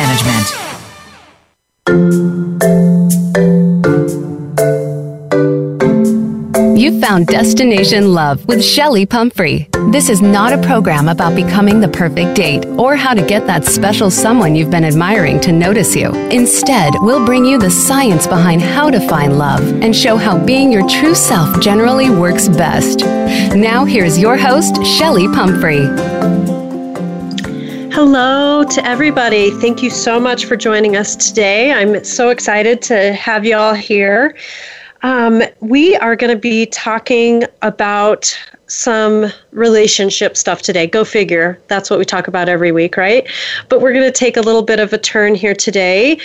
management. You found Destination Love with Chelli Pumphrey. This is not a program about becoming the perfect date or how to get that special someone you've been admiring to notice you. Instead, we'll bring you the science behind how to find love and show how being your true self generally works best. Now, here's your host, Chelli Pumphrey. Hello to everybody. Thank you so much for joining us today. I'm so excited to have you all here. Um, we are going to be talking about some relationship stuff today. Go figure. That's what we talk about every week, right? But we're going to take a little bit of a turn here today.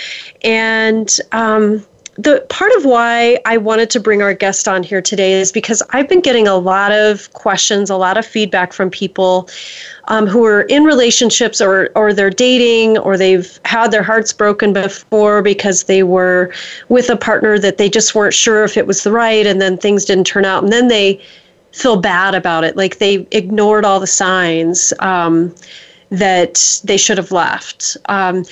And um, the part of why I wanted to bring our guest on here today is because I've been getting a lot of questions, a lot of feedback from people um, who are in relationships or or they're dating or they've had their hearts broken before because they were with a partner that they just weren't sure if it was the right, and then things didn't turn out, and then they feel bad about it, like they ignored all the signs um, that they should have left. Um,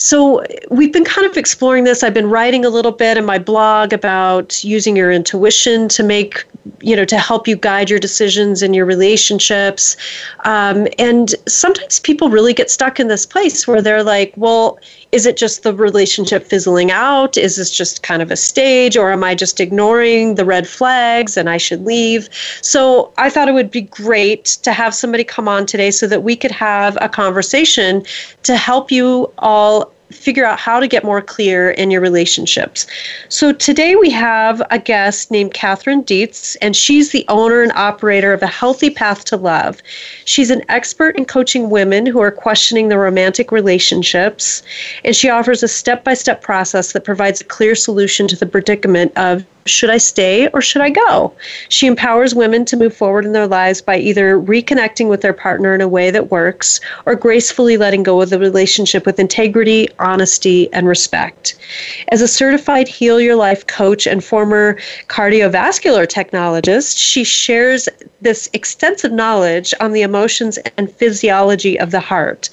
so we've been kind of exploring this. I've been writing a little bit in my blog about using your intuition to make, you know, to help you guide your decisions in your relationships. Um, and sometimes people really get stuck in this place where they're like, well, is it just the relationship fizzling out? Is this just kind of a stage, or am I just ignoring the red flags and I should leave? So I thought it would be great to have somebody come on today so that we could have a conversation to help you all figure out how to get more clear in your relationships. So today we have a guest named Catherine Dietz, and she's the owner and operator of A Healthy Path to Love. She's an expert in coaching women who are questioning their romantic relationships, and she offers a step by step process that provides a clear solution to the predicament of should I stay or should I go? She empowers women to move forward in their lives by either reconnecting with their partner in a way that works or gracefully letting go of the relationship with integrity, honesty, and respect. As a certified Heal Your Life coach and former cardiovascular technologist, she shares this extensive knowledge on the emotions and physiology of the heart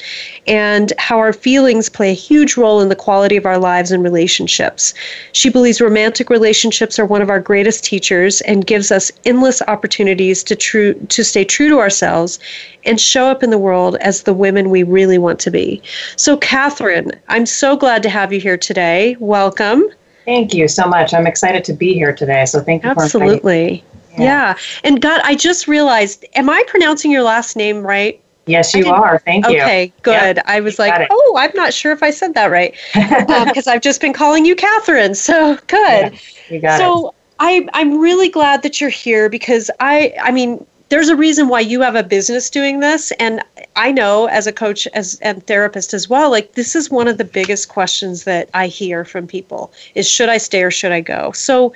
and how our feelings play a huge role in the quality of our lives and relationships. She believes romantic relationships are one of our greatest teachers and gives us endless opportunities to true to stay true to ourselves and show up in the world as the women we really want to be. So Catherine, I'm so glad to have you here today. Welcome. Thank you so much. I'm excited to be here today. So thank you for Absolutely. Yeah. yeah. And God, I just realized, am I pronouncing your last name right? Yes, you are. Thank you. Okay, good. Yep. I was like, oh, I'm not sure if I said that right because um, I've just been calling you Catherine. So good. Yeah, you got so it. I, I'm really glad that you're here because I, I mean, there's a reason why you have a business doing this and i know as a coach as and therapist as well like this is one of the biggest questions that i hear from people is should i stay or should i go so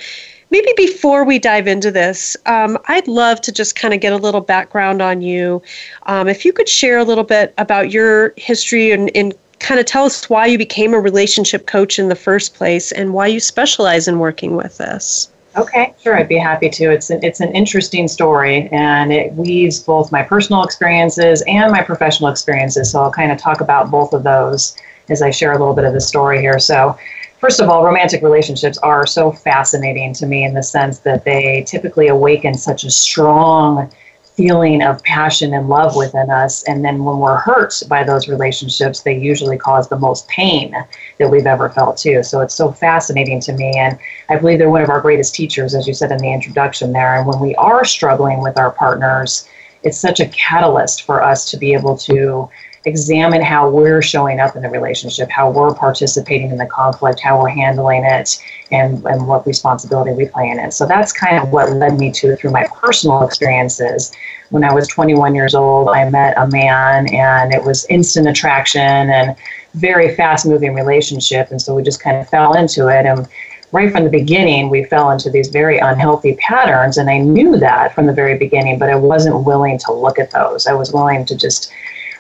maybe before we dive into this um, i'd love to just kind of get a little background on you um, if you could share a little bit about your history and, and kind of tell us why you became a relationship coach in the first place and why you specialize in working with this Okay, sure, I'd be happy to. It's an, it's an interesting story, and it weaves both my personal experiences and my professional experiences. So I'll kind of talk about both of those as I share a little bit of the story here. So, first of all, romantic relationships are so fascinating to me in the sense that they typically awaken such a strong feeling of passion and love within us. And then when we're hurt by those relationships, they usually cause the most pain that we've ever felt too. So it's so fascinating to me. And I believe they're one of our greatest teachers, as you said in the introduction there. And when we are struggling with our partners, it's such a catalyst for us to be able to examine how we're showing up in the relationship, how we're participating in the conflict, how we're handling it, and, and what responsibility we play in it. So that's kind of what led me to through my personal experiences. When I was 21 years old, I met a man, and it was instant attraction, and very fast moving relationship. And so we just kind of fell into it. And right from the beginning, we fell into these very unhealthy patterns. And I knew that from the very beginning, but I wasn't willing to look at those. I was willing to just,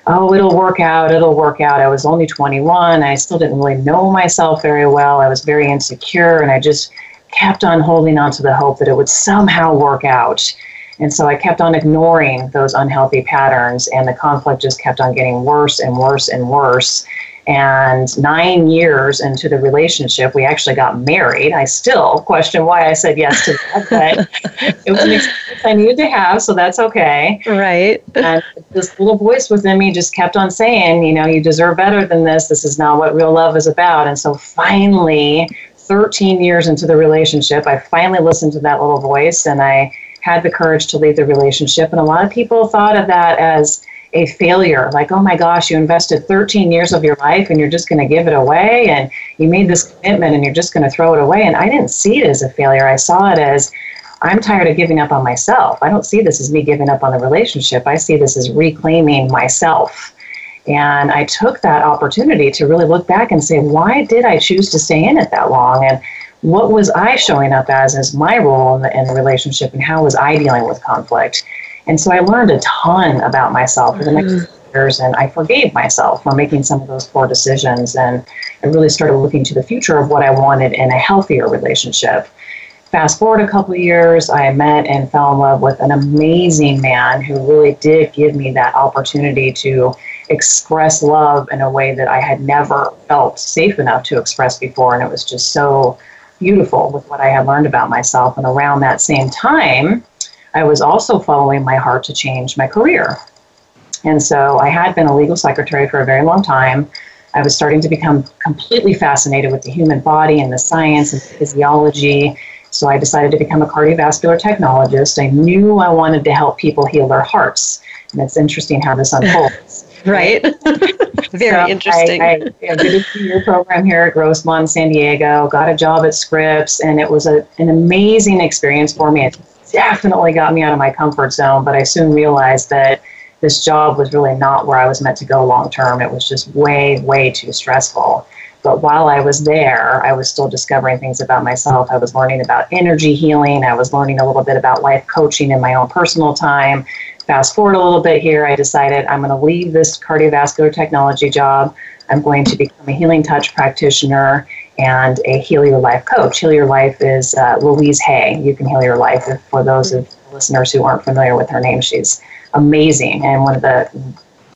oh, it'll work out, it'll work out. I was only 21. I still didn't really know myself very well. I was very insecure, and I just kept on holding on to the hope that it would somehow work out. And so I kept on ignoring those unhealthy patterns, and the conflict just kept on getting worse and worse and worse. And nine years into the relationship, we actually got married. I still question why I said yes to that, but it was an experience I needed to have, so that's okay. Right. And this little voice within me just kept on saying, you know, you deserve better than this. This is not what real love is about. And so finally, 13 years into the relationship, I finally listened to that little voice and I had the courage to leave the relationship. And a lot of people thought of that as, a failure. Like oh my gosh you invested 13 years of your life and you're just going to give it away and you made this commitment and you're just going to throw it away. And i didn't see it as a failure. I saw it as i'm tired of giving up on myself. I don't see this as me giving up on the relationship. I see this as reclaiming myself. And i took that opportunity to really look back and say why did i choose to stay in it that long? And what was i showing up as as my role in the, in the relationship and how was i dealing with conflict and so I learned a ton about myself for the next mm-hmm. years, and I forgave myself for making some of those poor decisions. And I really started looking to the future of what I wanted in a healthier relationship. Fast forward a couple of years, I met and fell in love with an amazing man who really did give me that opportunity to express love in a way that I had never felt safe enough to express before. And it was just so beautiful with what I had learned about myself. And around that same time, I was also following my heart to change my career. And so I had been a legal secretary for a very long time. I was starting to become completely fascinated with the human body and the science and physiology. So I decided to become a cardiovascular technologist. I knew I wanted to help people heal their hearts. And it's interesting how this unfolds. right. Very so interesting. I, I did a two-year program here at Grossmont, San Diego. Got a job at Scripps, and it was a, an amazing experience for me. It definitely got me out of my comfort zone, but I soon realized that this job was really not where I was meant to go long term. It was just way, way too stressful. But while I was there, I was still discovering things about myself. I was learning about energy healing. I was learning a little bit about life coaching in my own personal time. Fast forward a little bit here, I decided I'm going to leave this cardiovascular technology job. I'm going to become a healing touch practitioner and a Heal Your Life coach. Heal Your Life is uh, Louise Hay. You can heal your life. For those of listeners who aren't familiar with her name, she's amazing and one of the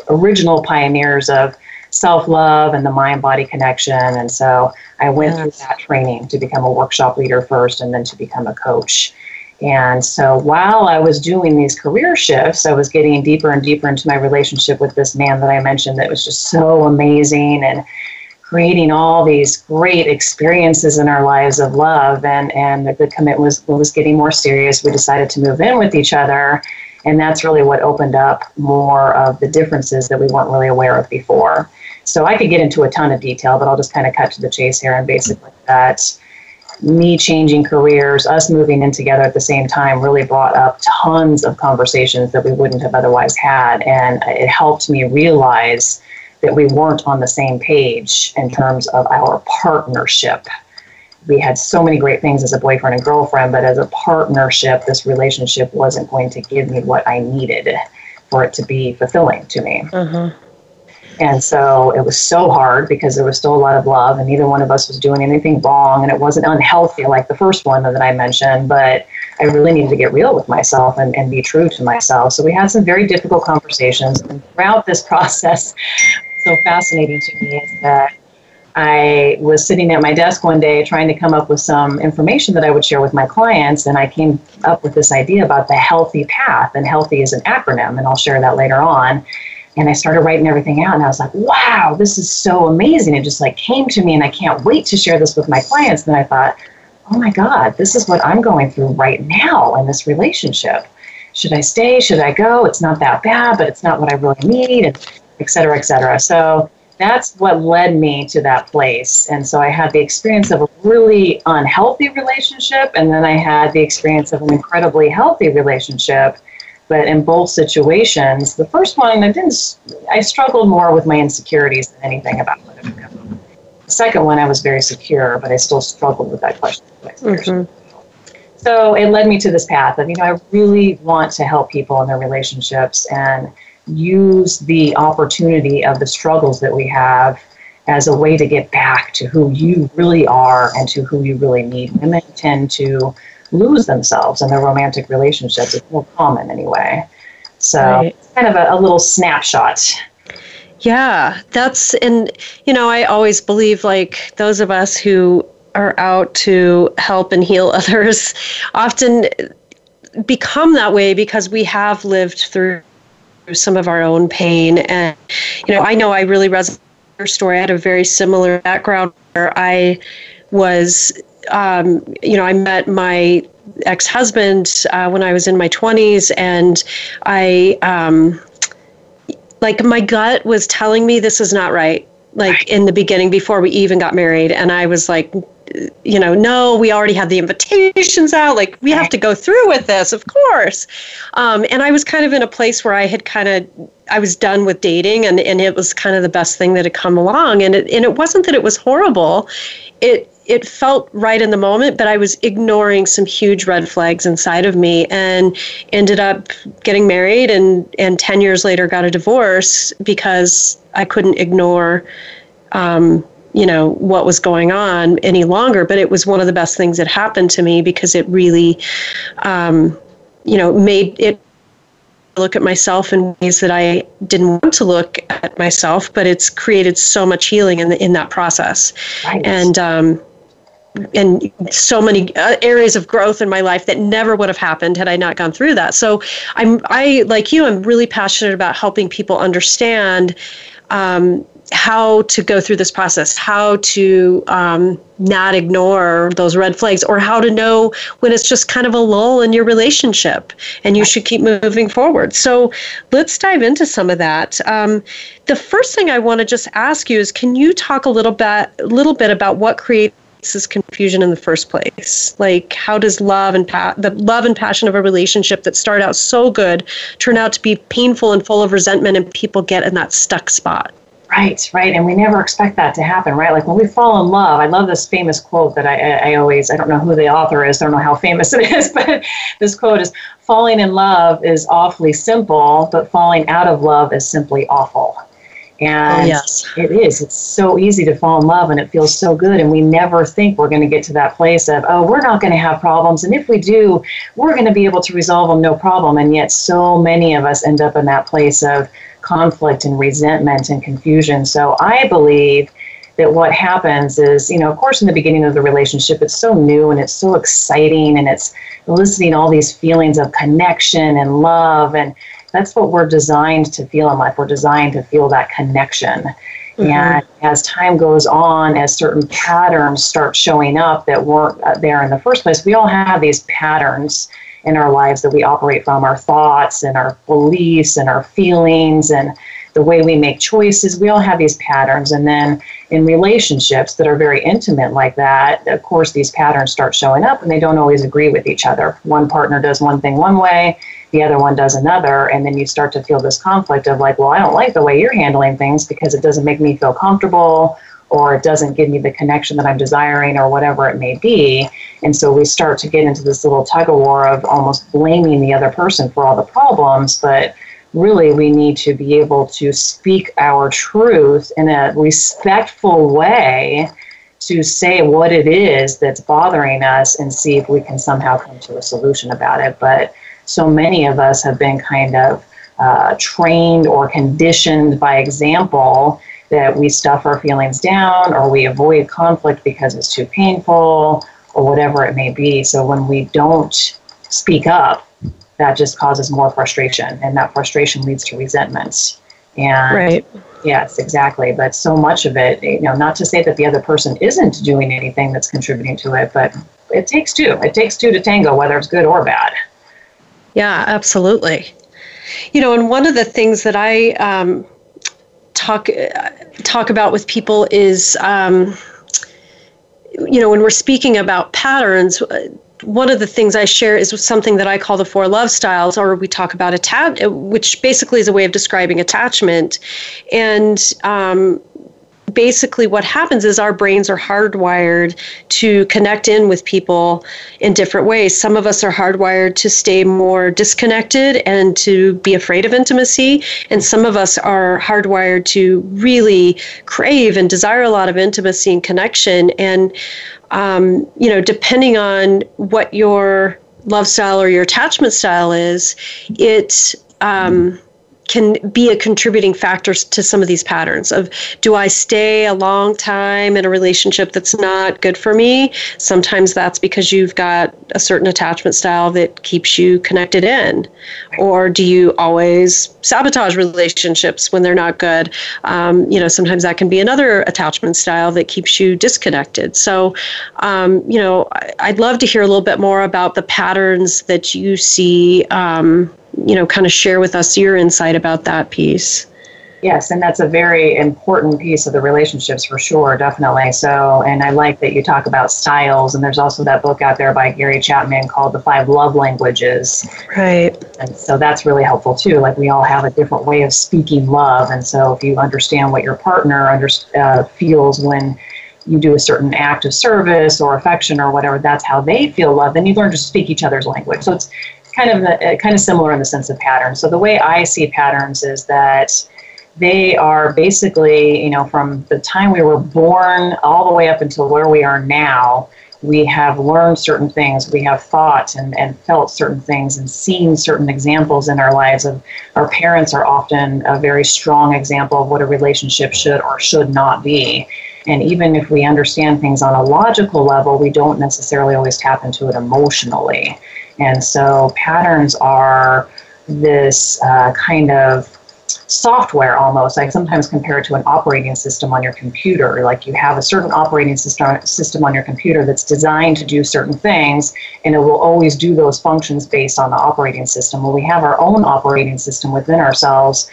original pioneers of self love and the mind body connection. And so I went yes. through that training to become a workshop leader first and then to become a coach. And so while I was doing these career shifts, I was getting deeper and deeper into my relationship with this man that I mentioned that was just so amazing and creating all these great experiences in our lives of love and and the commitment was was getting more serious we decided to move in with each other. And that's really what opened up more of the differences that we weren't really aware of before. So i could get into a ton of detail but i'll just kind of cut to the chase here and basically that me changing careers us moving in together at the same time really brought up tons of conversations that we wouldn't have otherwise had. And it helped me realize that we weren't on the same page in terms of our partnership. We had so many great things as a boyfriend and girlfriend, but as a partnership, this relationship wasn't going to give me what I needed for it to be fulfilling to me. Uh-huh. And so it was so hard because there was still a lot of love, and neither one of us was doing anything wrong, and it wasn't unhealthy like the first one that I mentioned, but I really needed to get real with myself and, and be true to myself. So we had some very difficult conversations. And throughout this process, so fascinating to me is that I was sitting at my desk one day trying to come up with some information that I would share with my clients, and I came up with this idea about the healthy path. And healthy is an acronym, and I'll share that later on. And I started writing everything out, and I was like, wow, this is so amazing. It just like came to me, and I can't wait to share this with my clients. And I thought, oh my God, this is what I'm going through right now in this relationship. Should I stay? Should I go? It's not that bad, but it's not what I really need. And et cetera, et cetera. So that's what led me to that place. And so I had the experience of a really unhealthy relationship, and then I had the experience of an incredibly healthy relationship But in both situations, the first one, I didn't. I struggled more with my insecurities than anything about whether to go. The second one, I was very secure, but I still struggled with that question. Mm-hmm. So it led me to this path of, you know, I really want to help people in their relationships and use the opportunity of the struggles that we have as a way to get back to who you really are and to who you really need. Women tend to lose themselves in their romantic relationships. It's more common anyway. So right. it's kind of a, a little snapshot. Yeah, that's, and, you know, I always believe like those of us who are out to help and heal others often become that way because we have lived through some of our own pain. And you know i know i really resonate with your story. I had a very similar background where i was um, you know i met my ex-husband uh, when i was in my 20s and i um, like my gut was telling me this is not right like in the beginning before we even got married. And i was like you know, no, we already have the invitations out. Like, we have to go through with this, of course. Um, and I was kind of in a place where I had kind of, I was done with dating, and, and it was kind of the best thing that had come along. And it, and it wasn't that it was horrible. It, it felt right in the moment, but I was ignoring some huge red flags inside of me and ended up getting married and, and 10 years later got a divorce because I couldn't ignore um, you know what was going on any longer but it was one of the best things that happened to me because it really um, you know made it look at myself in ways that I didn't want to look at myself but it's created so much healing in the, in that process nice. and um, and so many uh, areas of growth in my life that never would have happened had I not gone through that. So I'm I like you. I'm really passionate about helping people understand um, how to go through this process, how to um, not ignore those red flags, or how to know when it's just kind of a lull in your relationship and you should keep moving forward. So let's dive into some of that. Um, the first thing I want to just ask you is, can you talk a little bit, little bit about what creates this confusion in the first place? Like, how does love and pa- the love and passion of a relationship that start out so good turn out to be painful and full of resentment, and people get in that stuck spot? Right, right. And we never expect that to happen, right? Like when we fall in love, I love this famous quote that I, I always, I don't know who the author is, I don't know how famous it is, but this quote is falling in love is awfully simple, but falling out of love is simply awful. Oh, and oh, yes. it is. It's so easy to fall in love and it feels so good. And we never think we're going to get to that place of, oh, we're not going to have problems. And if we do, we're going to be able to resolve them no problem. And yet, so many of us end up in that place of, conflict and resentment and confusion. So I believe that what happens is, you know, of course, in the beginning of the relationship, it's so new and it's so exciting and it's eliciting all these feelings of connection and love. And that's what we're designed to feel in life. We're designed to feel that connection. Mm-hmm. And as time goes on, as certain patterns start showing up that weren't uh, there in the first place, we all have these patterns in our lives that we operate from our thoughts and our beliefs and our feelings and the way we make choices. We all have these patterns. And then in relationships that are very intimate like that, of course, these patterns start showing up and they don't always agree with each other. One partner does one thing one way, the other one does another. And then you start to feel this conflict of like, well, I don't like the way you're handling things because it doesn't make me feel comfortable or it doesn't give me the connection that I'm desiring or whatever it may be. And so we start to get into this little tug of war of almost blaming the other person for all the problems. But really, we need to be able to speak our truth in a respectful way to say what it is that's bothering us and see if we can somehow come to a solution about it. But so many of us have been kind of uh, trained or conditioned by example that we stuff our feelings down or we avoid conflict because it's too painful or whatever it may be. So when we don't speak up, that just causes more frustration, and that frustration leads to resentments. And right. yes, exactly. But so much of it, you know, not to say that the other person isn't doing anything that's contributing to it, but it takes two. It takes two to tango, whether it's good or bad. Yeah, absolutely. You know, and one of the things that I um, talk talk about with people is um, you know when we're speaking about patterns one of the things I share is something that I call the four love styles, or we talk about attach, which basically is a way of describing attachment. And um, basically what happens is our brains are hardwired to connect in with people in different ways. Some of us are hardwired to stay more disconnected and to be afraid of intimacy, and some of us are hardwired to really crave and desire a lot of intimacy and connection. And um, you know, depending on what your love style or your attachment style is, it um, can be a contributing factor to some of these patterns of do I stay a long time in a relationship that's not good for me? Sometimes that's because you've got a certain attachment style that keeps you connected in. Or do you always sabotage relationships when they're not good? Um, you know, sometimes that can be another attachment style that keeps you disconnected. So, um, you know, I'd love to hear a little bit more about the patterns that you see. Um, you know, kind of share with us your insight about that piece. Yes, and that's a very important piece of the relationships for sure, definitely. So, and I like that you talk about styles, and there's also that book out there by Gary Chapman called The Five Love Languages. Right. And so that's really helpful too. Like we all have a different way of speaking love, and so if you understand what your partner under, uh, feels when you do a certain act of service or affection or whatever, that's how they feel love, then you learn to speak each other's language. So it's kind of kind of similar in the sense of patterns. So the way I see patterns is that they are basically, you know, from the time we were born all the way up until where we are now, we have learned certain things, we have thought and, and felt certain things and seen certain examples in our lives of our parents are often a very strong example of what a relationship should or should not be. And even if we understand things on a logical level, we don't necessarily always tap into it emotionally. And so patterns are this uh, kind of software almost. I sometimes compare it to an operating system on your computer. Like you have a certain operating system system on your computer that's designed to do certain things, and it will always do those functions based on the operating system. Well, we have our own operating system within ourselves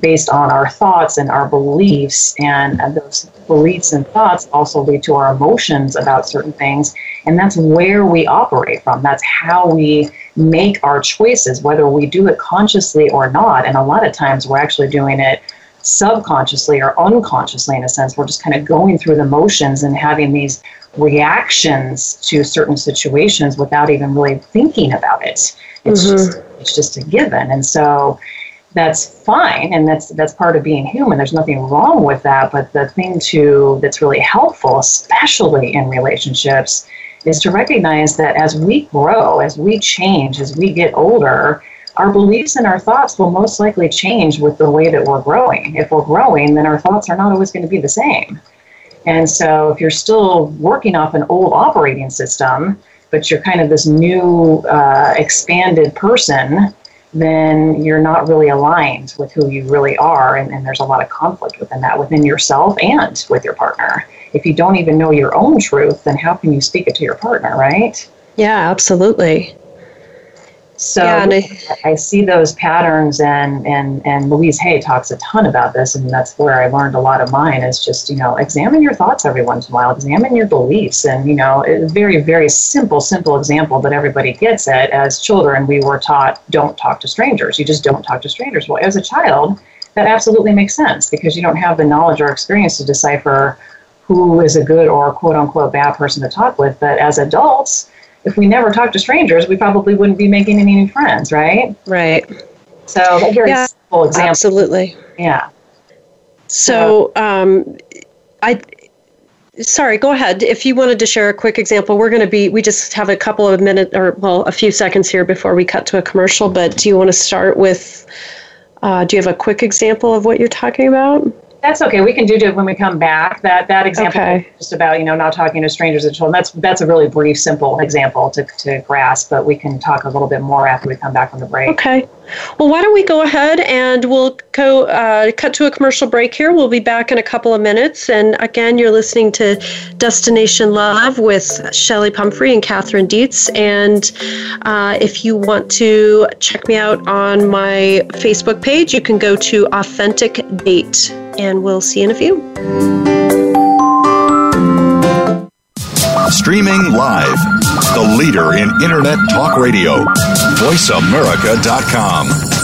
based on our thoughts and our beliefs, and those beliefs and thoughts also lead to our emotions about certain things, and that's where we operate from. That's how we make our choices, whether we do it consciously or not. And a lot of times we're actually doing it subconsciously or unconsciously in a sense. We're just kind of going through the motions and having these reactions to certain situations without even really thinking about it. It's mm-hmm. just it's just a given. And so that's fine and that's that's part of being human. There's nothing wrong with that but the thing to that's really helpful especially in relationships is to recognize that as we grow as we change as we get older our beliefs and our thoughts will most likely change with the way that we're growing. If we're growing then our thoughts are not always going to be the same. And so if you're still working off an old operating system but you're kind of this new uh, expanded person then you're not really aligned with who you really are. And, and there's a lot of conflict within that, within yourself and with your partner. If you don't even know your own truth, then how can you speak it to your partner, right? Yeah, absolutely. So yeah, I, I, see those patterns, and, and, and Louise Hay talks a ton about this, and that's where I learned a lot of mine is just, you know, examine your thoughts every once in a while, examine your beliefs. And, you know, a very, very simple, simple example that everybody gets it. As children, we were taught don't talk to strangers. You just don't talk to strangers. Well, as a child, that absolutely makes sense because you don't have the knowledge or experience to decipher who is a good or quote unquote bad person to talk with. But as adults, if we never talked to strangers, we probably wouldn't be making any new friends, right? Right. So a very yeah, simple example. Absolutely. Yeah. So, um, I sorry go ahead if you wanted to share a quick example we're going to be we just have a couple of minutes or well a few seconds here before we cut to a commercial but do you want to start with uh, do you have a quick example of what you're talking about that's okay. We can do it when we come back. That that example okay. just about you know not talking to strangers at all. That's that's a really brief, simple example to, to grasp. But we can talk a little bit more after we come back from the break. Okay. Well, why don't we go ahead and we'll go uh, cut to a commercial break here. We'll be back in a couple of minutes. And again, you're listening to Destination Love with Chelli Pumphrey and Catherine Dietz. And uh, if you want to check me out on my Facebook page, you can go to Authentic Date and we'll see you in a few. Streaming live the leader in Internet talk radio. VoiceAmerica.com.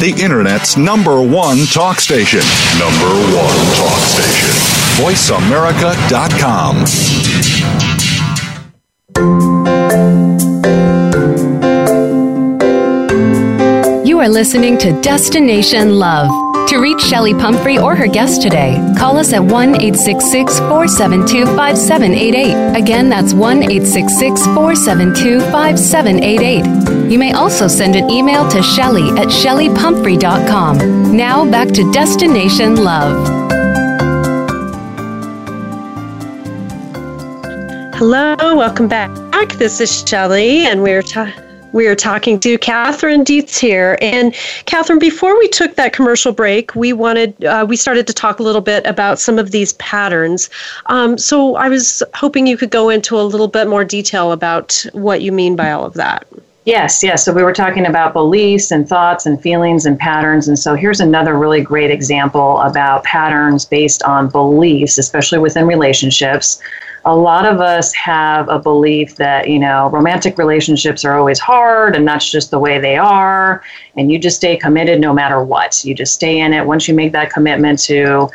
the Internet's number one talk station. Number one talk station. VoiceAmerica.com. You are listening to Destination Love. To reach Chelli Pumphrey or her guest today, call us at 1 866 472 5788. Again, that's 1 866 472 5788. You may also send an email to Chelli at chellipumphrey.com. Now back to Destination Love. Hello, welcome back. This is Chelli, and we're talking we are talking to Catherine Dietz here. And Catherine, before we took that commercial break, we wanted uh, we started to talk a little bit about some of these patterns. Um, so I was hoping you could go into a little bit more detail about what you mean by all of that. Yes, yes. So we were talking about beliefs and thoughts and feelings and patterns. And so here's another really great example about patterns based on beliefs, especially within relationships a lot of us have a belief that, you know, romantic relationships are always hard and that's just the way they are. And you just stay committed no matter what. You just stay in it. Once you make that commitment to,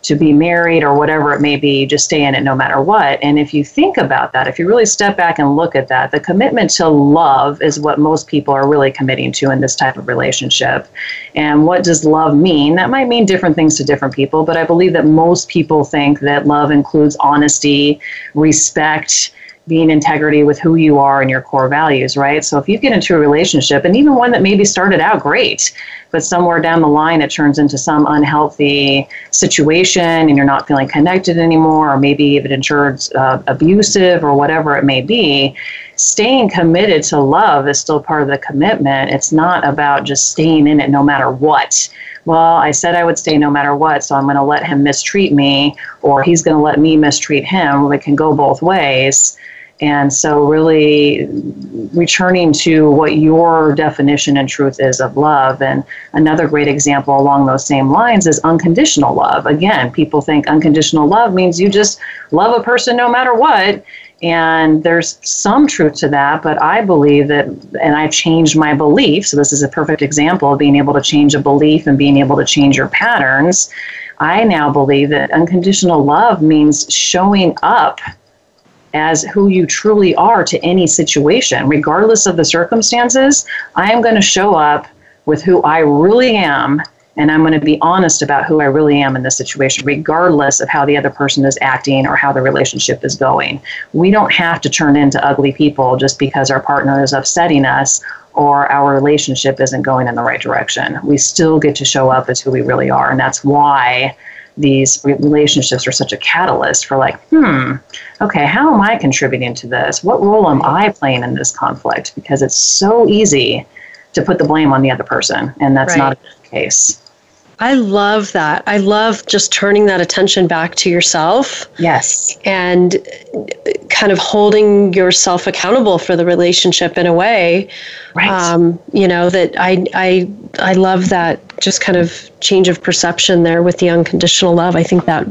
to be married or whatever it may be, just stay in it no matter what. And if you think about that, if you really step back and look at that, the commitment to love is what most people are really committing to in this type of relationship. And what does love mean? That might mean different things to different people, but I believe that most people think that love includes honesty, respect, being integrity with who you are and your core values, right? So if you get into a relationship, and even one that maybe started out great, but somewhere down the line it turns into some unhealthy situation and you're not feeling connected anymore, or maybe it turns uh, abusive or whatever it may be, staying committed to love is still part of the commitment. It's not about just staying in it no matter what well, I said I would stay no matter what, so I'm going to let him mistreat me, or he's going to let me mistreat him. It can go both ways. And so, really returning to what your definition and truth is of love. And another great example along those same lines is unconditional love. Again, people think unconditional love means you just love a person no matter what. And there's some truth to that, but I believe that, and I've changed my belief. So, this is a perfect example of being able to change a belief and being able to change your patterns. I now believe that unconditional love means showing up as who you truly are to any situation, regardless of the circumstances. I am going to show up with who I really am, and I'm going to be honest about who I really am in this situation, regardless of how the other person is acting or how the relationship is going. We don't have to turn into ugly people just because our partner is upsetting us or our relationship isn't going in the right direction. We still get to show up as who we really are, and that's why these relationships are such a catalyst for like, hmm, okay, how am I contributing to this? What role am I playing in this conflict? Because it's so easy to put the blame on the other person, and that's right. not the case. I love that. I love just turning that attention back to yourself. Yes. And kind of holding yourself accountable for the relationship in a way. Right. Um, you know, that I I I love that just kind of change of perception there with the unconditional love. I think that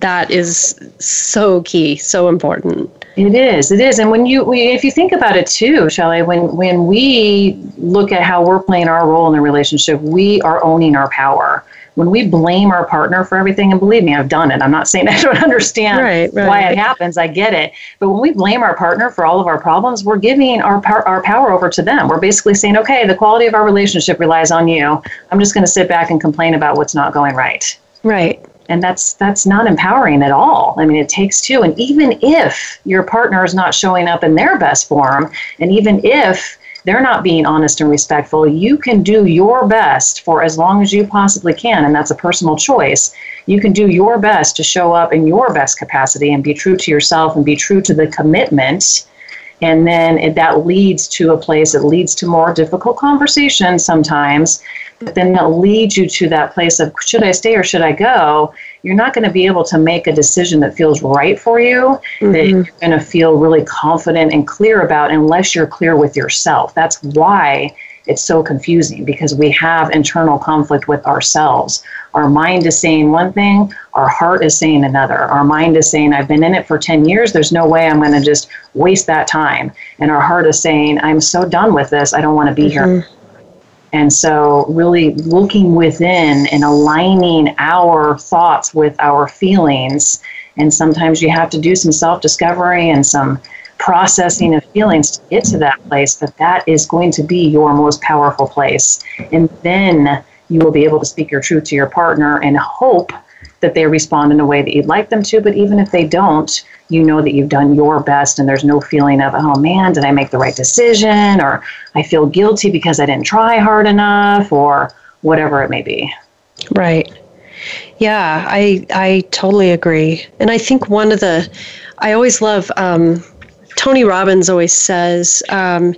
that is so key, so important. It is. It is. And when you, we, if you think about it too, Chelli, when when we look at how we're playing our role in the relationship, we are owning our power. When we blame our partner for everything, and believe me, I've done it. I'm not saying I don't understand right, right. why it happens. I get it. But when we blame our partner for all of our problems, we're giving our our power over to them. We're basically saying, okay, the quality of our relationship relies on you. I'm just going to sit back and complain about what's not going right. Right and that's that's not empowering at all. I mean it takes two. And even if your partner is not showing up in their best form and even if they're not being honest and respectful you can do your best for as long as you possibly can. And that's a personal choice. You can do your best to show up in your best capacity and be true to yourself and be true to the commitment. And then it, that leads to a place it leads to more difficult conversations sometimes then that leads you to that place of should I stay or should I go? You're not going to be able to make a decision that feels right for you, mm-hmm. that you're going to feel really confident and clear about unless you're clear with yourself. That's why it's so confusing because we have internal conflict with ourselves. Our mind is saying one thing, our heart is saying another. Our mind is saying, I've been in it for 10 years, there's no way I'm going to just waste that time. And our heart is saying, I'm so done with this, I don't want to be mm-hmm. here. And so, really looking within and aligning our thoughts with our feelings. And sometimes you have to do some self discovery and some processing of feelings to get to that place, but that is going to be your most powerful place. And then you will be able to speak your truth to your partner and hope that they respond in a way that you'd like them to. But even if they don't, you know that you've done your best and there's no feeling of, oh man, did I make the right decision? Or I feel guilty because I didn't try hard enough or whatever it may be. Right. Yeah, I I totally agree. And I think one of the I always love um, Tony Robbins always says um,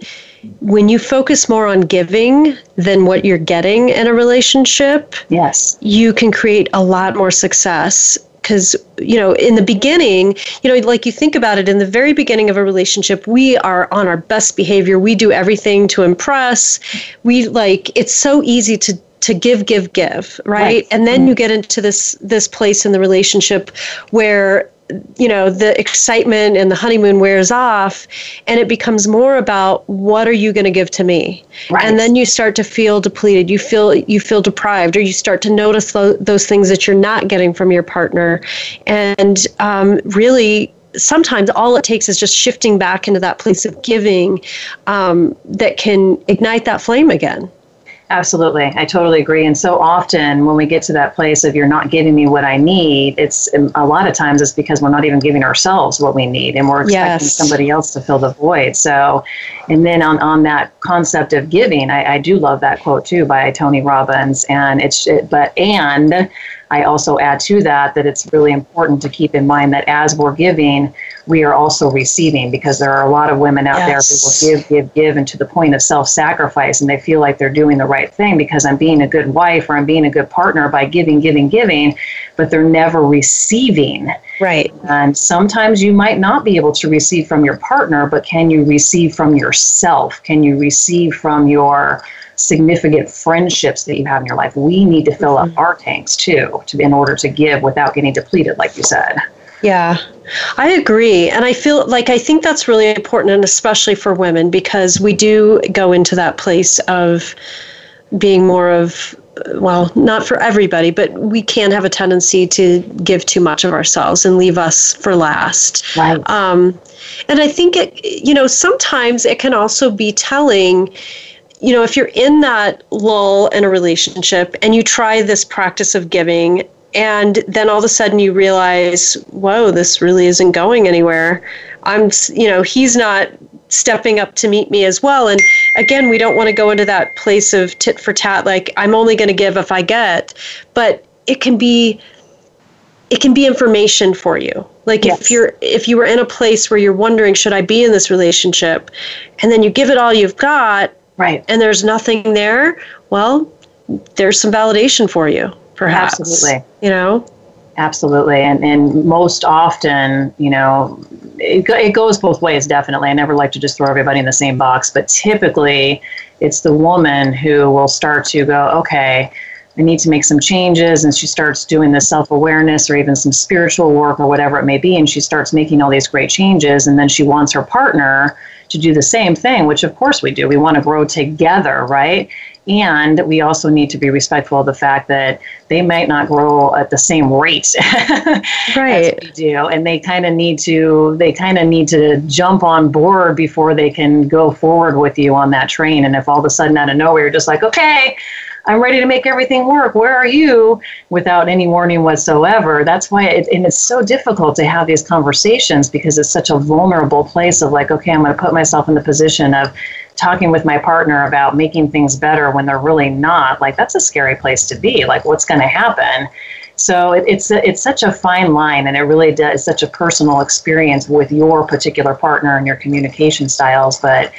when you focus more on giving than what you're getting in a relationship, yes, you can create a lot more success. Because you know in the beginning you know like you think about it in the very beginning of a relationship we are on our best behavior. We do everything to impress. We like it's so easy to to give give give right, right. and then mm-hmm. you get into this this place in the relationship where you know the excitement and the honeymoon wears off and it becomes more about what are you going to give to me? Right. and then you start to feel depleted. You feel you feel deprived or you start to notice lo- those things that you're not getting from your partner. And um, really sometimes all it takes is just shifting back into that place of giving um, that can ignite that flame again Absolutely. I totally agree. And so often when we get to that place of you're not giving me what I need, it's um, a lot of times it's because we're not even giving ourselves what we need and we're expecting yes. somebody else to fill the void. So, and then on, on that concept of giving, I, I do love that quote too by Tony Robbins. And it's, it, but, and I also add to that that it's really important to keep in mind that as we're giving, we are also receiving because there are a lot of women out yes. there who will give, give, give, and to the point of self sacrifice, and they feel like they're doing the right thing because I'm being a good wife or I'm being a good partner by giving, giving, giving, but they're never receiving. Right. And sometimes you might not be able to receive from your partner, but can you receive from yourself? Can you receive from your significant friendships that you have in your life. We need to fill mm-hmm. up our tanks too, to in order to give without getting depleted, like you said. Yeah, I agree. And I feel like I think that's really important, and especially for women, because we do go into that place of being more of, well, not for everybody, but we can have a tendency to give too much of ourselves and leave us for last. Right. Um, and I think it, you know, sometimes it can also be telling you know, if you're in that lull in a relationship and you try this practice of giving, and then all of a sudden you realize, whoa, this really isn't going anywhere. I'm, you know, he's not stepping up to meet me as well. And again, we don't want to go into that place of tit for tat, like I'm only going to give if I get, but it can be it can be information for you like yes. if you're if you were in a place where you're wondering should i be in this relationship and then you give it all you've got Right. And there's nothing there. Well, there's some validation for you, perhaps. Absolutely. You know? Absolutely. And, and most often, you know, it, it goes both ways, definitely. I never like to just throw everybody in the same box, but typically it's the woman who will start to go, okay, I need to make some changes. And she starts doing this self awareness or even some spiritual work or whatever it may be. And she starts making all these great changes. And then she wants her partner to do the same thing, which of course we do. We want to grow together, right? And we also need to be respectful of the fact that they might not grow at the same rate right. as we do. And they kind of need to they kind of need to jump on board before they can go forward with you on that train. And if all of a sudden out of nowhere you're just like, okay, I'm ready to make everything work. Where are you? Without any warning whatsoever. That's why, it, and it's so difficult to have these conversations because it's such a vulnerable place of like, okay, I'm going to put myself in the position of talking with my partner about making things better when they're really not. Like, that's a scary place to be. Like, what's going to happen? So it, it's a, it's such a fine line, and it really does such a personal experience with your particular partner and your communication styles. But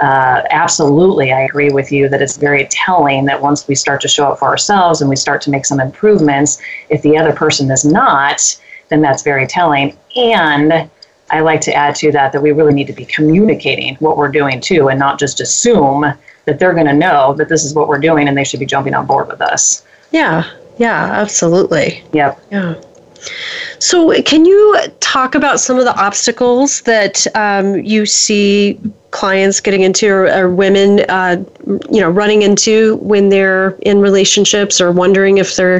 uh, absolutely, I agree with you that it's very telling that once we start to show up for ourselves and we start to make some improvements, if the other person is not, then that's very telling. And I like to add to that that we really need to be communicating what we're doing too, and not just assume that they're going to know that this is what we're doing and they should be jumping on board with us. Yeah, yeah, absolutely. Yep. Yeah. So, can you talk about some of the obstacles that um, you see clients getting into, or, or women, uh, you know, running into when they're in relationships, or wondering if they're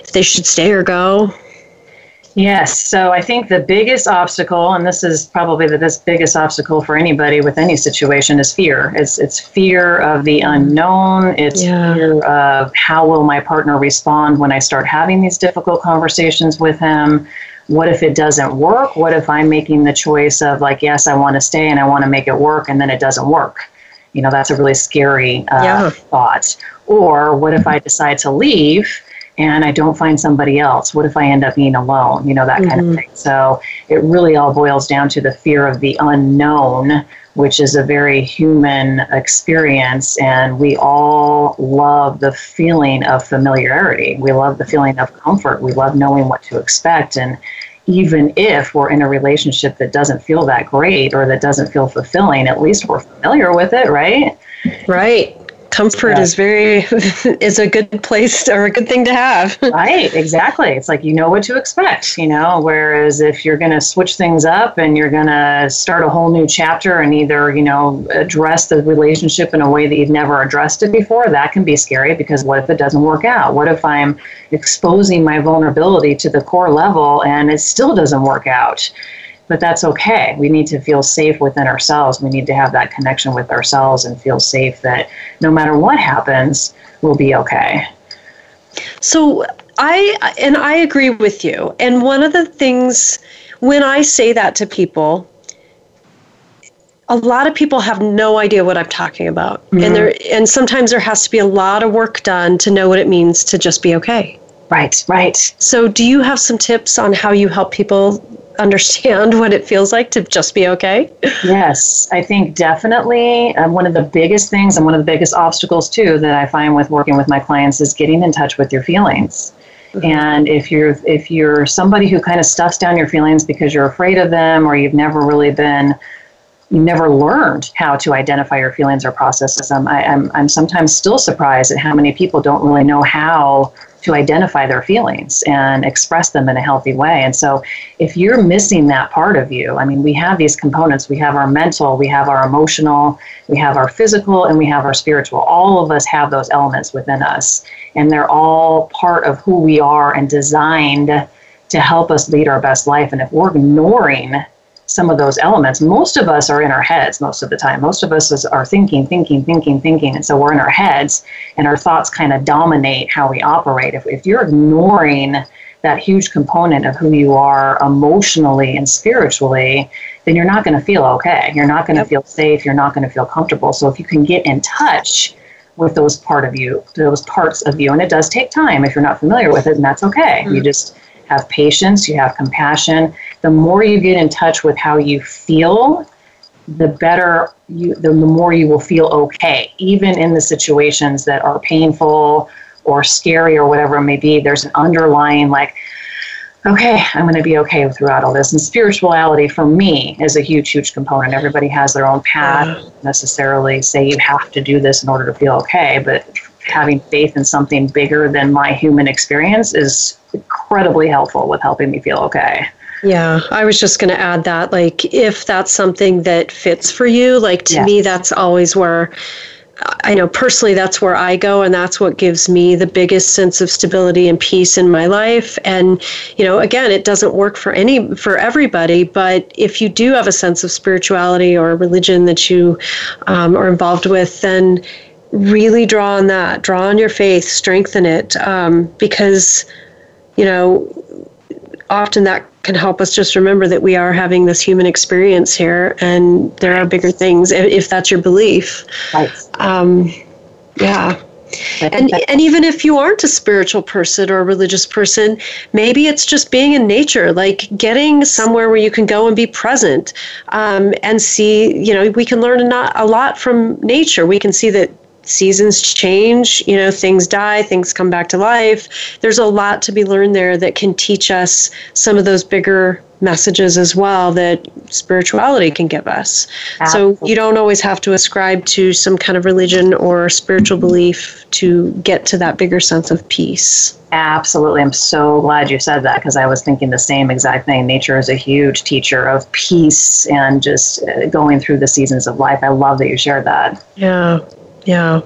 if they should stay or go? Yes. So I think the biggest obstacle, and this is probably the this biggest obstacle for anybody with any situation, is fear. It's it's fear of the unknown. It's yeah. fear of how will my partner respond when I start having these difficult conversations with him. What if it doesn't work? What if I'm making the choice of like, yes, I want to stay and I want to make it work, and then it doesn't work? You know, that's a really scary uh, yeah. thought. Or what if I decide to leave? And I don't find somebody else? What if I end up being alone? You know, that kind mm-hmm. of thing. So it really all boils down to the fear of the unknown, which is a very human experience. And we all love the feeling of familiarity. We love the feeling of comfort. We love knowing what to expect. And even if we're in a relationship that doesn't feel that great or that doesn't feel fulfilling, at least we're familiar with it, right? Right comfort yeah. is very is a good place or a good thing to have. Right exactly. It's like you know what to expect you know whereas if you're going to switch things up and you're going to start a whole new chapter and either you know address the relationship in a way that you've never addressed it before that can be scary because what if it doesn't work out? What if i'm exposing my vulnerability to the core level and it still doesn't work out but that's okay. We need to feel safe within ourselves. We need to have that connection with ourselves and feel safe that no matter what happens, we'll be okay. So I and I agree with you. And one of the things when I say that to people, a lot of people have no idea what I'm talking about. Mm-hmm. And there and sometimes there has to be a lot of work done to know what it means to just be okay. Right, right. So do you have some tips on how you help people understand what it feels like to just be okay? Yes, I think definitely um, one of the biggest things and one of the biggest obstacles too that I find with working with my clients is getting in touch with your feelings. Mm-hmm. And if you're if you're somebody who kind of stuffs down your feelings because you're afraid of them or you've never really been you never learned how to identify your feelings or process them. I, I'm, I'm sometimes still surprised at how many people don't really know how to identify their feelings and express them in a healthy way. And so, if you're missing that part of you, I mean, we have these components we have our mental, we have our emotional, we have our physical, and we have our spiritual. All of us have those elements within us, and they're all part of who we are and designed to help us lead our best life. And if we're ignoring some of those elements. Most of us are in our heads most of the time. Most of us is, are thinking, thinking, thinking, thinking. And so we're in our heads and our thoughts kind of dominate how we operate. If, if you're ignoring that huge component of who you are emotionally and spiritually, then you're not going to feel okay. You're not going to yep. feel safe. You're not going to feel comfortable. So if you can get in touch with those part of you, those parts of you, and it does take time if you're not familiar with it, and that's okay. Mm-hmm. You just have patience, you have compassion. The more you get in touch with how you feel, the better you the, more you will feel okay even in the situations that are painful or scary or whatever it may be. There's an underlying like okay i'm going to be okay throughout all this. And spirituality for me is a huge huge component. Everybody has their own path necessarily say you have to do this in order to feel okay but having faith in something bigger than my human experience is incredibly helpful with helping me feel okay. Yeah, I was just going to add that. Like, if that's something that fits for you, like to yes. me, that's always where I know personally that's where I go, and that's what gives me the biggest sense of stability and peace in my life. And you know, again, it doesn't work for any for everybody, but if you do have a sense of spirituality or religion that you um, are involved with, then really draw on that, draw on your faith, strengthen it, um, because you know, often that can help us just remember that we are having this human experience here and there are bigger things if, that's your belief. Right. Um, yeah. And, and even if you aren't a spiritual person or a religious person, maybe it's just being in nature, like getting somewhere where you can go and be present um, and see, you know, we can learn a lot from nature. We can see that seasons change, you know, things die, things come back to life. There's a lot to be learned there that can teach us some of those bigger messages as well that spirituality can give us. Absolutely. So you don't always have to ascribe to some kind of religion or spiritual belief to get to that bigger sense of peace. Absolutely. I'm so glad you said that because I was thinking the same exact thing. Nature is a huge teacher of peace and just uh, going through the seasons of life. I love that you shared that. Yeah. Yeah.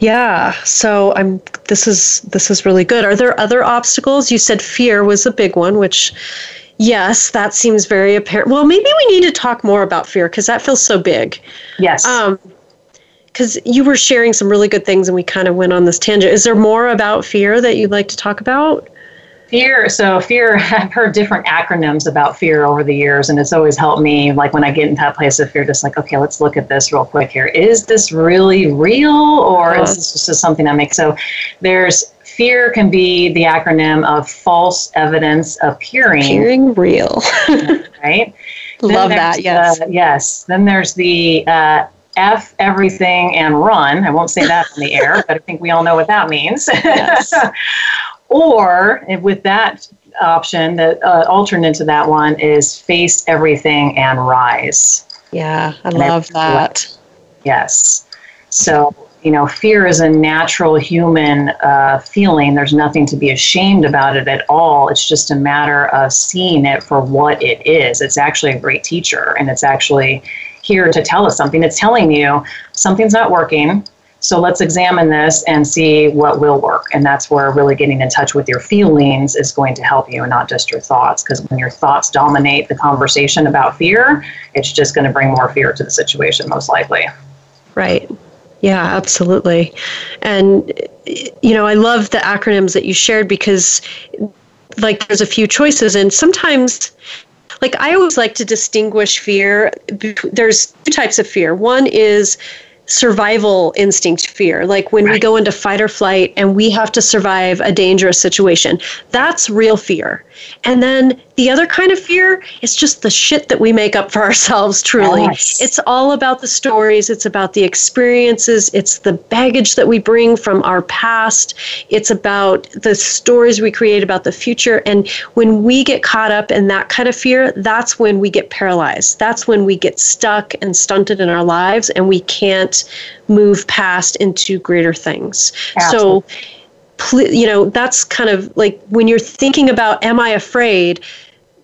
Yeah. So I'm this is this is really good. Are there other obstacles? You said fear was a big one, which yes, that seems very apparent. Well, maybe we need to talk more about fear because that feels so big. Yes. Um because you were sharing some really good things and we kind of went on this tangent. Is there more about fear that you'd like to talk about? Fear. So, fear, I've heard different acronyms about fear over the years, and it's always helped me. Like when I get into that place of fear, just like, okay, let's look at this real quick here. Is this really real, or is this just something I make? So, there's fear can be the acronym of false evidence appearing, appearing real. right? Love that. Yes. Uh, yes. Then there's the uh, F everything and run. I won't say that on the air, but I think we all know what that means. Yes. Or with that option, the uh, alternate to that one is face everything and rise. Yeah, I and love that. Yes. So, you know, fear is a natural human uh, feeling. There's nothing to be ashamed about it at all. It's just a matter of seeing it for what it is. It's actually a great teacher, and it's actually here to tell us something. It's telling you something's not working so let's examine this and see what will work. And that's where really getting in touch with your feelings is going to help you and not just your thoughts. Because when your thoughts dominate the conversation about fear, it's just going to bring more fear to the situation, most likely. Right. Yeah, absolutely. And, you know, I love the acronyms that you shared because, like, there's a few choices, and sometimes like I always like to distinguish fear. There's two types of fear. One is survival instinct fear, like when right. we go into fight or flight and we have to survive a dangerous situation. That's real fear. And then the other kind of fear is just the shit that we make up for ourselves, truly. Yes. It's all about the stories, it's about the experiences, it's the baggage that we bring from our past, it's about the stories we create about the future. And when we get caught up in that kind of fear, that's when we get paralyzed. That's when we get stuck and stunted in our lives and we can't move past into greater things. Absolutely. So, you know, that's kind of like when you're thinking about, am I afraid?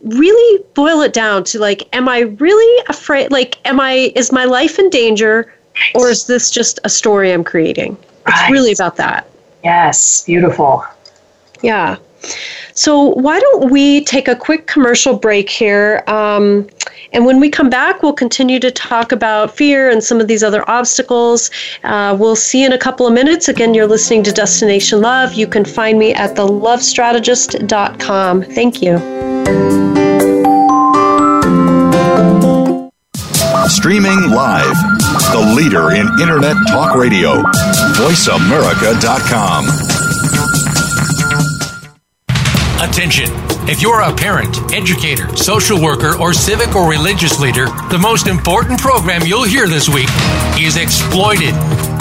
really boil it down to like am i really afraid like am i is my life in danger right. or is this just a story i'm creating right. it's really about that yes beautiful yeah so why don't we take a quick commercial break here um, and when we come back we'll continue to talk about fear and some of these other obstacles uh, we'll see in a couple of minutes again you're listening to destination love you can find me at thelovestrategist.com thank you Streaming live. The leader in Internet talk radio. VoiceAmerica.com. Attention. If you're a parent, educator, social worker, or civic or religious leader, the most important program you'll hear this week is Exploited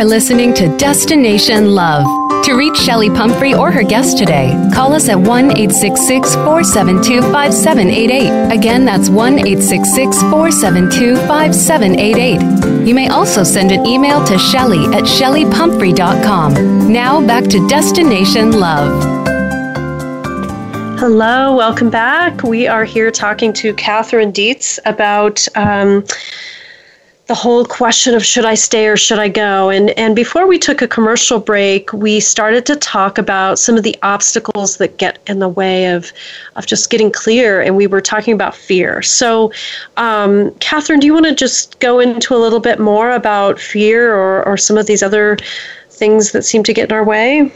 are listening to Destination Love. To reach Chelli Pumphrey or her guest today, call us at 1 866 472 5788. Again, that's 1 866 472 5788. You may also send an email to Chelli at chellipumphrey.com. Now back to Destination Love. Hello, welcome back. We are here talking to Catherine Dietz about um, the whole question of should I stay or should I go. And and before we took a commercial break, we started to talk about some of the obstacles that get in the way of of just getting clear. And we were talking about fear. So, um, Catherine, do you want to just go into a little bit more about fear or or some of these other things that seem to get in our way?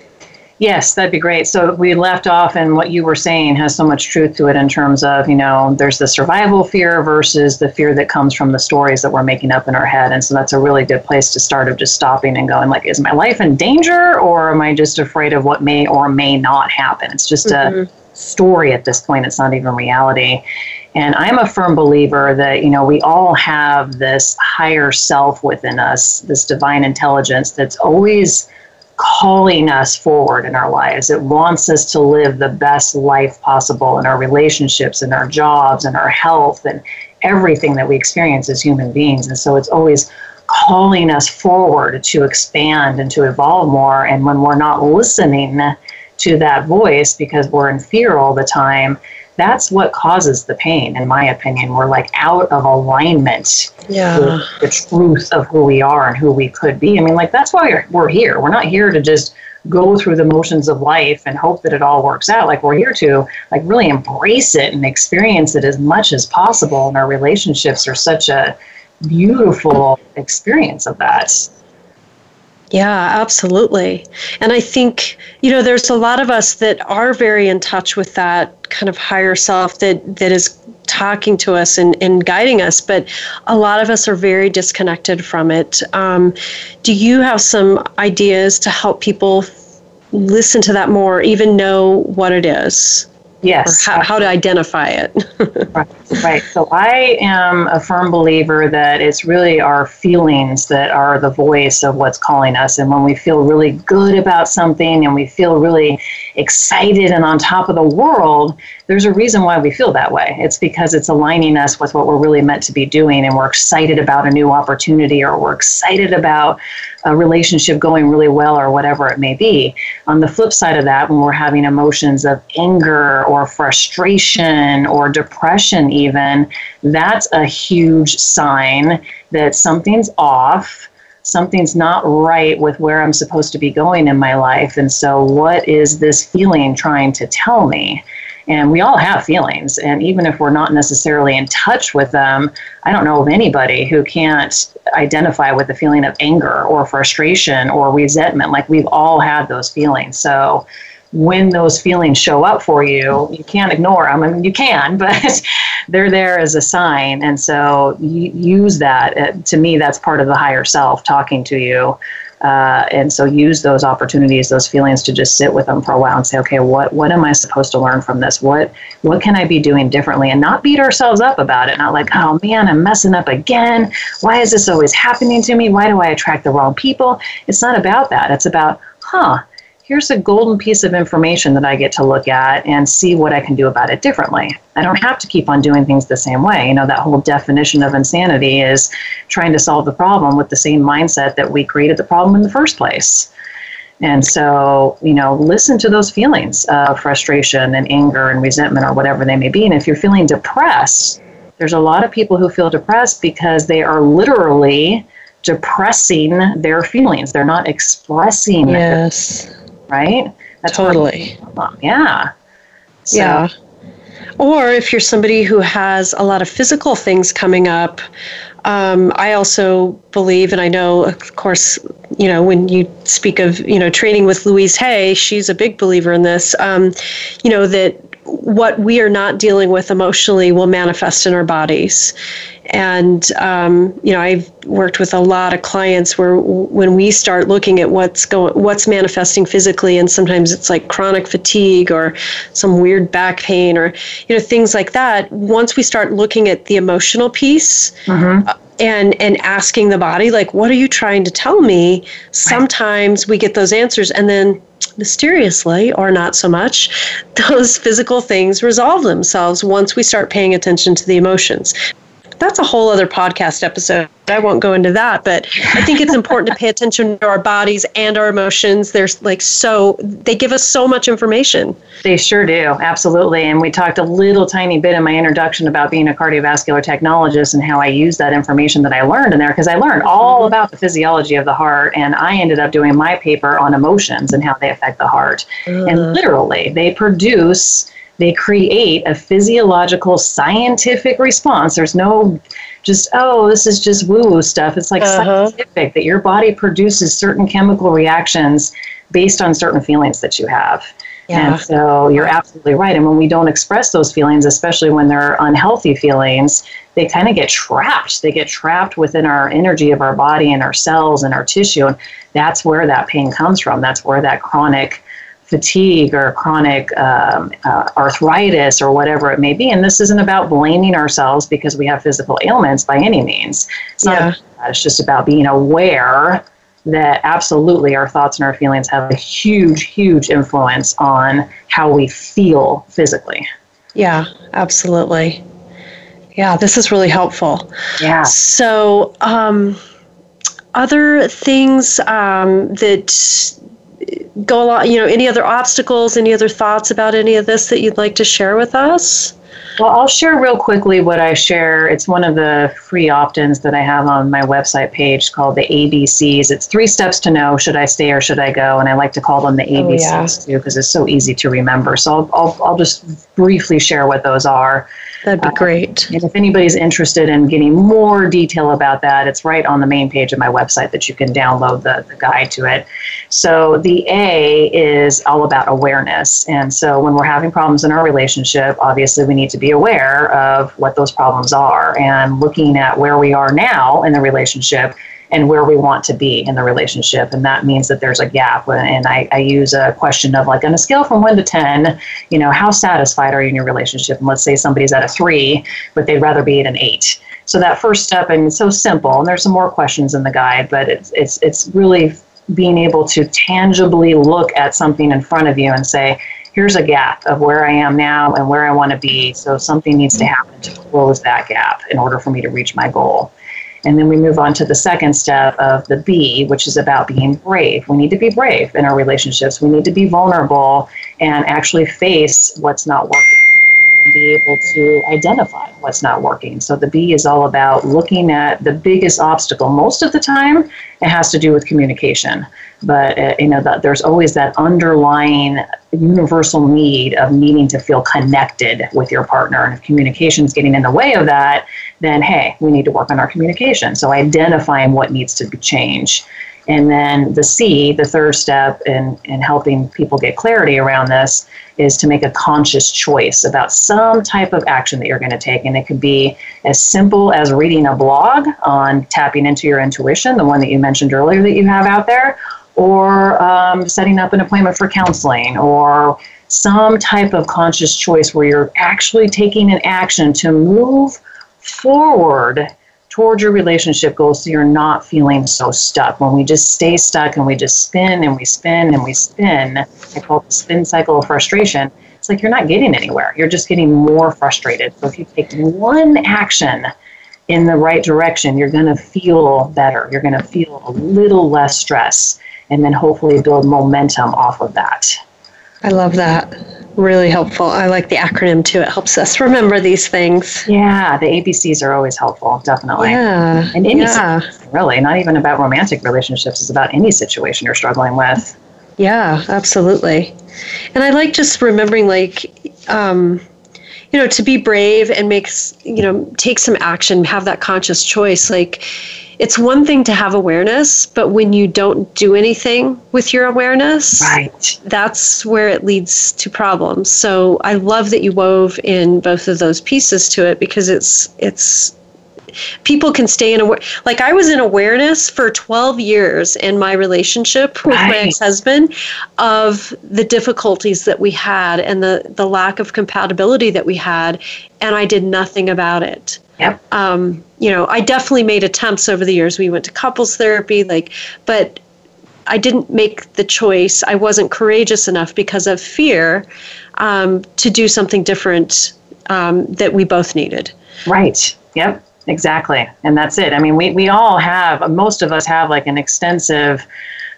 Yes, that'd be great. So we left off, and what you were saying has so much truth to it in terms of, you know, there's the survival fear versus the fear that comes from the stories that we're making up in our head. And so that's a really good place to start of just stopping and going, like, is my life in danger or am I just afraid of what may or may not happen? It's just a mm-hmm. story at this point, it's not even reality. And I'm a firm believer that, you know, we all have this higher self within us, this divine intelligence that's always calling us forward in our lives. It wants us to live the best life possible in our relationships, in our jobs, in our health, and everything that we experience as human beings. And so it's always calling us forward to expand and to evolve more. And when we're not listening to that voice because we're in fear all the time, that's what causes the pain, in my opinion. We're like out of alignment Yeah. with the truth of who we are and who we could be. I mean, like, that's why we're, we're here. We're not here to just go through the motions of life and hope that it all works out. Like, we're here to, like, really embrace it and experience it as much as possible. And our relationships are such a beautiful experience of that. Yeah, absolutely. And I think, you know, there's a lot of us that are very in touch with that kind of higher self that that is talking to us and, and guiding us, but a lot of us are very disconnected from it. Um, do you have some ideas to help people listen to that more, even know what it is? Yes. How, how to identify it? Right, right. So I am a firm believer that it's really our feelings that are the voice of what's calling us. And when we feel really good about something and we feel really excited and on top of the world, there's a reason why we feel that way. It's because it's aligning us with what we're really meant to be doing and we're excited about a new opportunity or we're excited about a relationship going really well or whatever it may be. On the flip side of that, when we're having emotions of anger or frustration or depression, even, that's a huge sign that something's off. Something's not right with where I'm supposed to be going in my life. And so, what is this feeling trying to tell me? And we all have feelings. And even if we're not necessarily in touch with them, I don't know of anybody who can't identify with the feeling of anger or frustration or resentment. Like we've all had those feelings. So when those feelings show up for you, you can't ignore them. I mean, you can, but they're there as a sign. And so use that. Uh, To me, that's part of the higher self talking to you. Uh, and so use those opportunities, those feelings to just sit with them for a while and say, okay, what, what am I supposed to learn from this? What, what can I be doing differently? And not beat ourselves up about it. Not like, oh man, I'm messing up again. Why is this always happening to me? Why do I attract the wrong people? It's not about that. It's about huh, here's a golden piece of information that I get to look at and see what I can do about it differently. I don't have to keep on doing things the same way. You know, that whole definition of insanity is trying to solve the problem with the same mindset that we created the problem in the first place. And so, you know, listen to those feelings of frustration and anger and resentment or whatever they may be. And if you're feeling depressed, there's a lot of people who feel depressed because they are literally depressing their feelings. They're not expressing yes right? That's totally. Yeah. So. Yeah. Or if you're somebody who has a lot of physical things coming up, um, I also believe, and I know, of course, you know, when you speak of, you know, training with Louise Hay, she's a big believer in this, um, you know, that what we are not dealing with emotionally will manifest in our bodies. And um, you know, I've worked with a lot of clients where when we start looking at what's going, what's manifesting physically, and sometimes it's like chronic fatigue or some weird back pain or you know things like that. Once we start looking at the emotional piece. Mm-hmm. And and asking the body like what are you trying to tell me? Sometimes we get those answers and then mysteriously or not so much those physical things resolve themselves once we start paying attention to the emotions that's a whole other podcast episode. I won't go into that, but I think it's important to pay attention to our bodies and our emotions. There's like so they give us so much information. They sure do, absolutely. And we talked a little tiny bit in my introduction about being a cardiovascular technologist and how I use that information that I learned in there because I learned all mm-hmm. about the physiology of the heart, and I ended up doing my paper on emotions and how they affect the heart. Uh. And literally, they produce they create a physiological scientific response. There's no just, oh, this is just woo woo stuff. It's like uh-huh. scientific that your body produces certain chemical reactions based on certain feelings that you have. Yeah. And so you're absolutely right. And when we don't express those feelings, especially when they're unhealthy feelings, they kind of get trapped. They get trapped within our energy of our body and our cells and our tissue. And that's where that pain comes from. That's where that chronic fatigue or chronic um, uh, arthritis or whatever it may be. And this isn't about blaming ourselves because we have physical ailments by any means. It's yeah. not it's just about being aware that absolutely our thoughts and our feelings have a huge, huge influence on how we feel physically. Yeah, absolutely. Yeah, this is really helpful. Yeah. So, um, other things um, that go along, you know, any other obstacles, any other thoughts about any of this that you'd like to share with us? Well, I'll share real quickly what I share. It's one of the free opt ins that I have on my website page called the ABCs. It's three steps to know should I stay or should I go? And I like to call them the ABCs oh, yeah. too because it's so easy to remember. So I'll, I'll, I'll just briefly share what those are. That'd be great. Uh, and if anybody's interested in getting more detail about that, it's right on the main page of my website that you can download the, the guide to it. So the A is all about awareness. And so when we're having problems in our relationship, obviously we need to be aware of what those problems are and looking at where we are now in the relationship and where we want to be in the relationship. And that means that there's a gap. And I, I use a question of like on a scale from one to 10, you know, how satisfied are you in your relationship? And let's say somebody's at a three, but they'd rather be at an eight. So that first step, and it's so simple, and there's some more questions in the guide, but it's, it's, it's really being able to tangibly look at something in front of you and say, here's a gap of where I am now and where I want to be. So something needs to happen to close that gap in order for me to reach my goal. And then we move on to the second step of the B, which is about being brave. We need to be brave in our relationships. We need to be vulnerable and actually face what's not working and be able to identify what's not working. So the B is all about looking at the biggest obstacle. Most of the time, it has to do with communication. But uh, you know, the, there's always that underlying universal need of needing to feel connected with your partner. And if communication is getting in the way of that, then hey, we need to work on our communication. So identifying what needs to be changed. And then the C, the third step in, in helping people get clarity around this, is to make a conscious choice about some type of action that you're going to take. And it could be as simple as reading a blog on tapping into your intuition, the one that you mentioned earlier that you have out there, or um, setting up an appointment for counseling, or some type of conscious choice where you're actually taking an action to move forward towards your relationship goals so you're not feeling so stuck. When we just stay stuck and we just spin and we spin and we spin, I call it the spin cycle of frustration. It's like you're not getting anywhere. You're just getting more frustrated. So if you take one action in the right direction, you're going to feel better. You're going to feel a little less stress and then hopefully build momentum off of that. I love that. Really helpful. I like the acronym too. It helps us remember these things. Yeah, the ABCs are always helpful, definitely. Yeah. And any yeah. really, not even about romantic relationships, it's about any situation you're struggling with. Yeah, absolutely. And I like just remembering like um you know to be brave and makes you know take some action have that conscious choice like it's one thing to have awareness, but when you don't do anything with your awareness, right. that's where it leads to problems. So I love that you wove in both of those pieces to it because it's it's people can stay in aware like i was in awareness for 12 years in my relationship with right. my ex-husband of the difficulties that we had and the the lack of compatibility that we had and i did nothing about it Yep. Um, you know, I definitely made attempts over the years. We went to couples therapy, like, but I didn't make the choice. I wasn't courageous enough because of fear um, to do something different um, that we both needed. Right. Yep. Exactly. And that's it. I mean, we, we all have, most of us have like an extensive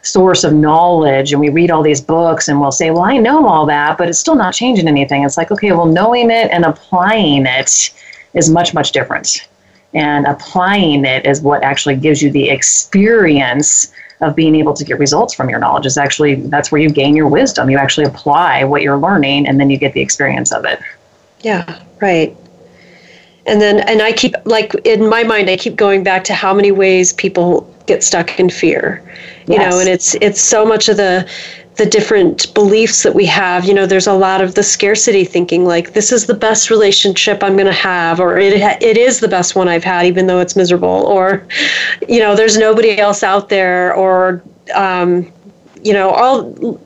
source of knowledge and we read all these books and we'll say, well, I know all that, but it's still not changing anything. It's like, okay, well, knowing it and applying it is much, much different. And applying it is what actually gives you the experience of being able to get results from your knowledge. Is actually that's where you gain your wisdom. You actually apply what you're learning and then you get the experience of it. Yeah, right. And then and I keep like in my mind I keep going back to how many ways people get stuck in fear. You yes. know, and it's it's so much of the the different beliefs that we have. You know, there's a lot of the scarcity thinking, like this is the best relationship I'm going to have, or it it is the best one I've had, even though it's miserable, or you know, there's nobody else out there, or um, you know, all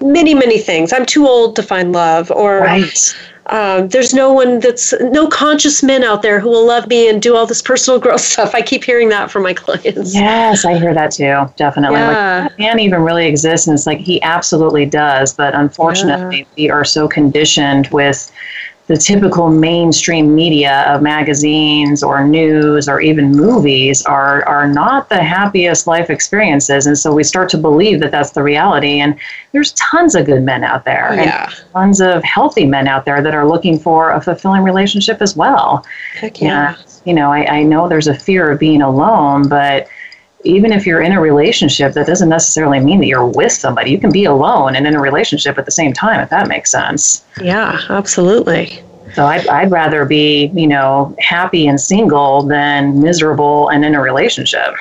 many many things. I'm too old to find love, or right. Um, there's no one that's no conscious men out there who will love me and do all this personal growth stuff. I keep hearing that from my clients. Yes, I hear that too. Definitely. Yeah. Like, man even really exists, and it's like he absolutely does. But unfortunately, yeah. we are so conditioned with the typical mainstream media of magazines or news or even movies are are not the happiest life experiences and so we start to believe that that's the reality and there's tons of good men out there yeah. and tons of healthy men out there that are looking for a fulfilling relationship as well Heck yeah. And, you know I, I know there's a fear of being alone but even if you're in a relationship, that doesn't necessarily mean that you're with somebody. You can be alone and in a relationship at the same time, if that makes sense. Yeah, absolutely. So I'd, I'd rather be, you know, happy and single than miserable and in a relationship.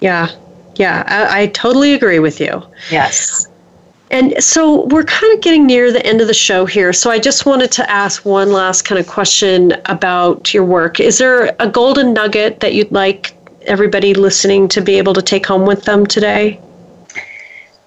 Yeah, yeah, I, I totally agree with you. Yes. And so we're kind of getting near the end of the show here. So I just wanted to ask one last kind of question about your work. Is there a golden nugget that you'd like everybody listening to be able to take home with them today?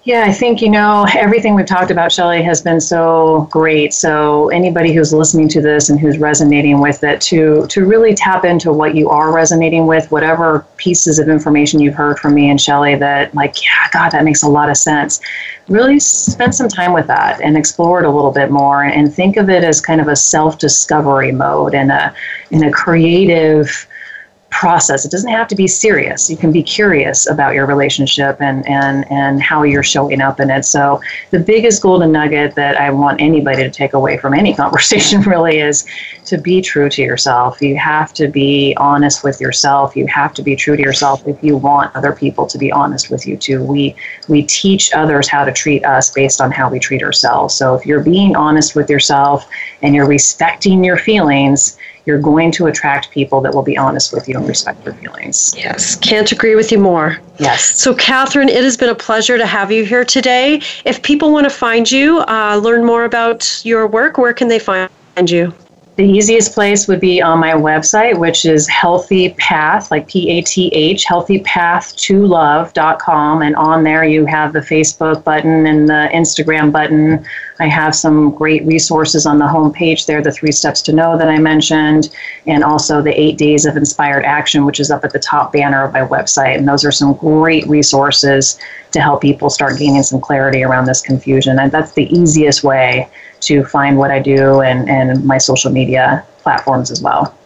Yeah, I think, you know, everything we've talked about, Chelli, has been so great. So anybody who's listening to this and who's resonating with it, to to really tap into what you are resonating with, whatever pieces of information you've heard from me and Chelli that like, yeah, God, that makes a lot of sense. Really spend some time with that and explore it a little bit more and think of it as kind of a self-discovery mode and a in a creative process. It doesn't have to be serious. You can be curious about your relationship and, and, and how you're showing up in it. So, the biggest golden nugget that I want anybody to take away from any conversation really is to be true to yourself. You have to be honest with yourself. You have to be true to yourself if you want other people to be honest with you too. We, we teach others how to treat us based on how we treat ourselves. So, if you're being honest with yourself and you're respecting your feelings, you're going to attract people that will be honest with you and respect your feelings. Yes, can't agree with you more. Yes. So, Catherine, it has been a pleasure to have you here today. If people want to find you, uh, learn more about your work, where can they find you? The easiest place would be on my website, which is Healthy Path, like P A T H, healthypath2love.com. And on there, you have the Facebook button and the Instagram button I have some great resources on the homepage there the three steps to know that I mentioned, and also the eight days of inspired action, which is up at the top banner of my website. And those are some great resources to help people start gaining some clarity around this confusion. And that's the easiest way to find what I do and, and my social media platforms as well.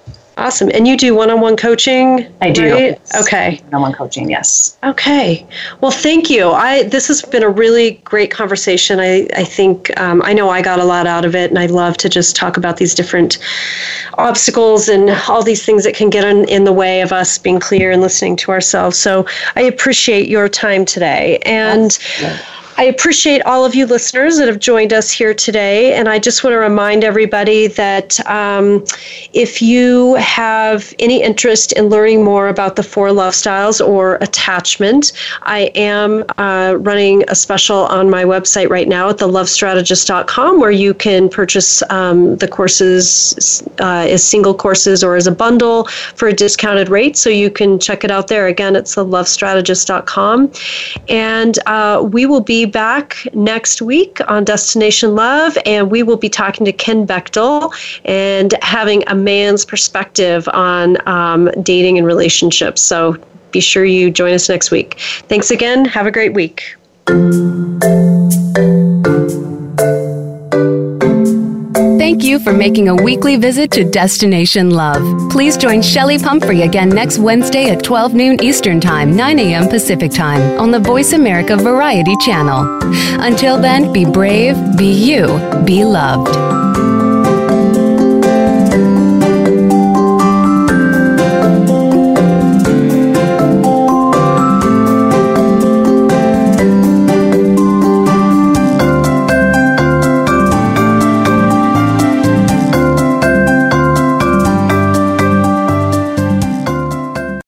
Awesome. And you do one on one coaching? I do. Right? Okay. One on one coaching, yes. Okay. Well, thank you. I This has been a really great conversation. I, I think, um, I know I got a lot out of it, and I love to just talk about these different obstacles and all these things that can get in, in the way of us being clear and listening to ourselves. So I appreciate your time today. And. I appreciate all of you listeners that have joined us here today. And I just want to remind everybody that um, if you have any interest in learning more about the four love styles or attachment, I am uh, running a special on my website right now at thelovestrategist.com where you can purchase um, the courses uh, as single courses or as a bundle for a discounted rate. So you can check it out there. Again, it's thelovestrategist.com. And uh, we will be back next week on Destination Love, and we will be talking to Ken Bechtel and having a man's perspective on um, dating and relationships. So be sure you join us next week. Thanks again. Have a great week. Thank you for making a weekly visit to Destination Love. Please join Chelli Pumphrey again next Wednesday at 12 noon Eastern Time, 9 a.m. Pacific Time on the Voice America Variety Channel. Until then, be brave, be you, be loved.